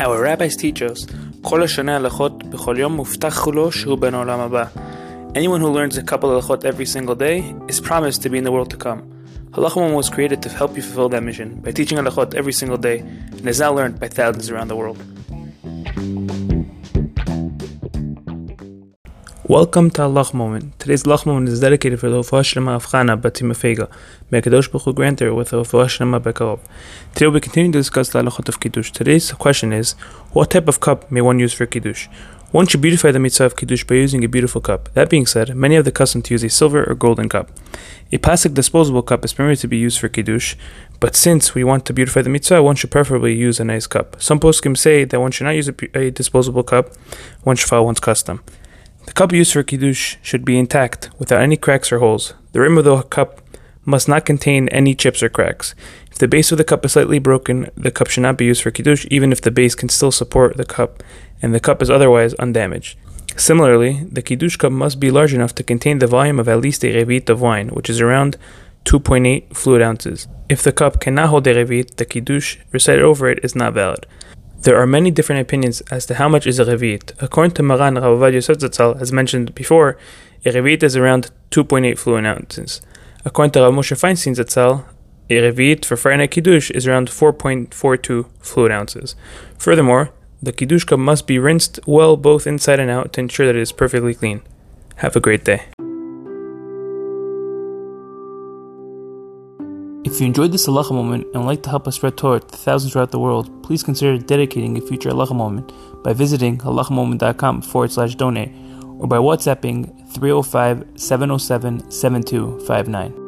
Our rabbis teach us, כל השנה הלכות בכל יום מובטח לו שהוא בן העולם הבא. Anyone who learns a couple of halachot every single day is promised to be in the world to come. Halachah was created to help you fulfill that mission by teaching halachot every single day and is now learned by thousands around the world. Welcome to Halacha Moment. Today's Halacha Moment is dedicated for the Refuah Shlema of Chana Bat Sima Feiga. May Kadosh Baruch grant her with the Refuah Shlema Bekarov. Today we'll be continuing to discuss the halachot of Kiddush. Today's question is, what type of cup may one use for Kiddush? One should beautify the mitzvah of Kiddush by using a beautiful cup. That being said, many have the custom to use a silver or golden cup. A plastic disposable cup is permitted to be used for Kiddush, but since we want to beautify the mitzvah, one should preferably use a nice cup. Some poskim say that one should not use a, a disposable cup, one should follow one's custom. The cup used for Kiddush should be intact, without any cracks or holes. The rim of the cup must not contain any chips or cracks. If the base of the cup is slightly broken, the cup should not be used for Kiddush, even if the base can still support the cup and the cup is otherwise undamaged. Similarly, the Kiddush cup must be large enough to contain the volume of at least a revit of wine, which is around 2.8 fluid ounces. If the cup cannot hold a revit, the Kiddush recited over it is not valid. There are many different opinions as to how much is a revit. According to Maran Rav Ovadia as mentioned before, a revit is around 2.8 fluid ounces. According to Rav Moshe Feinstein Zatzal, a revit for Friday Kiddush is around 4.42 fluid ounces. Furthermore, the Kiddush cup must be rinsed well both inside and out to ensure that it is perfectly clean. Have a great day. If you enjoyed this halacha moment and would like to help us spread Torah to thousands throughout the world, please consider dedicating a future halacha moment by visiting halachamoment.com forward slash donate or by WhatsApping 305 707 7259.